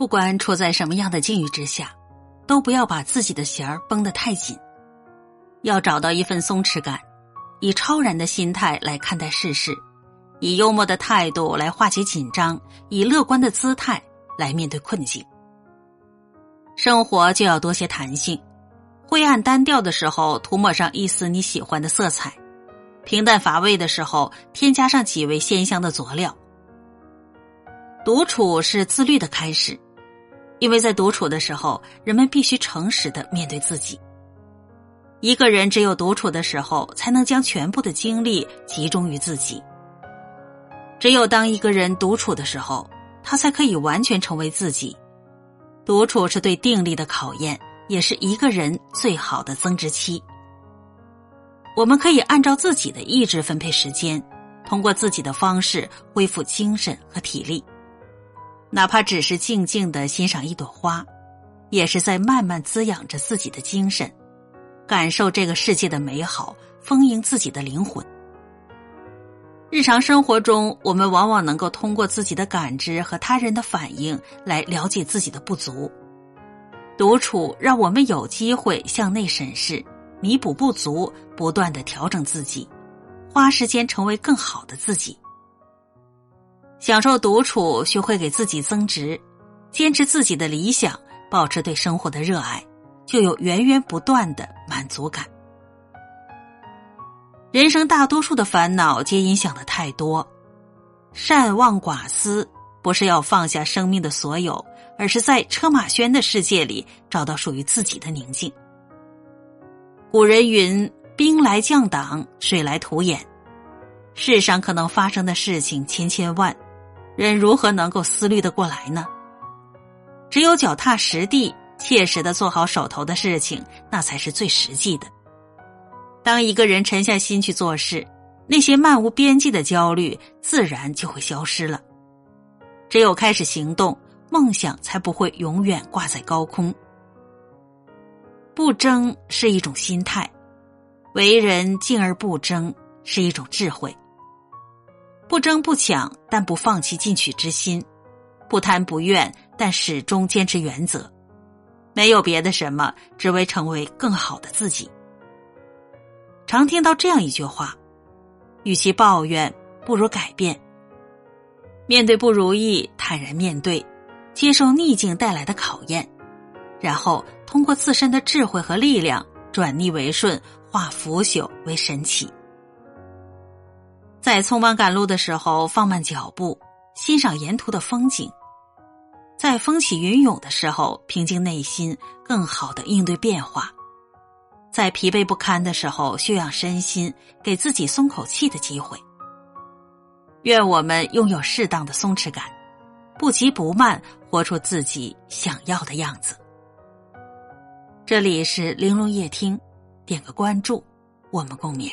不管处在什么样的境遇之下，都不要把自己的弦儿绷得太紧，要找到一份松弛感，以超然的心态来看待世事，以幽默的态度来化解紧张，以乐观的姿态来面对困境。生活就要多些弹性，灰暗单调的时候涂抹上一丝你喜欢的色彩，平淡乏味的时候添加上几味鲜香的佐料。独处是自律的开始，因为在独处的时候，人们必须诚实的面对自己。一个人只有独处的时候，才能将全部的精力集中于自己。只有当一个人独处的时候，他才可以完全成为自己。独处是对定力的考验，也是一个人最好的增值期。我们可以按照自己的意志分配时间，通过自己的方式恢复精神和体力。哪怕只是静静的欣赏一朵花，也是在慢慢滋养着自己的精神，感受这个世界的美好，丰盈自己的灵魂。日常生活中，我们往往能够通过自己的感知和他人的反应来了解自己的不足。独处让我们有机会向内审视，弥补不足，不断的调整自己，花时间成为更好的自己。享受独处，学会给自己增值，坚持自己的理想，保持对生活的热爱，就有源源不断的满足感。人生大多数的烦恼皆因想的太多，善忘寡思，不是要放下生命的所有，而是在车马喧的世界里找到属于自己的宁静。古人云：“兵来将挡，水来土掩。”世上可能发生的事情千千万。人如何能够思虑的过来呢？只有脚踏实地，切实的做好手头的事情，那才是最实际的。当一个人沉下心去做事，那些漫无边际的焦虑自然就会消失了。只有开始行动，梦想才不会永远挂在高空。不争是一种心态，为人静而不争是一种智慧。不争不抢，但不放弃进取之心；不贪不怨，但始终坚持原则。没有别的什么，只为成为更好的自己。常听到这样一句话：与其抱怨，不如改变。面对不如意，坦然面对，接受逆境带来的考验，然后通过自身的智慧和力量，转逆为顺，化腐朽为神奇。在匆忙赶路的时候，放慢脚步，欣赏沿途的风景；在风起云涌的时候，平静内心，更好的应对变化；在疲惫不堪的时候，休养身心，给自己松口气的机会。愿我们拥有适当的松弛感，不急不慢，活出自己想要的样子。这里是玲珑夜听，点个关注，我们共勉。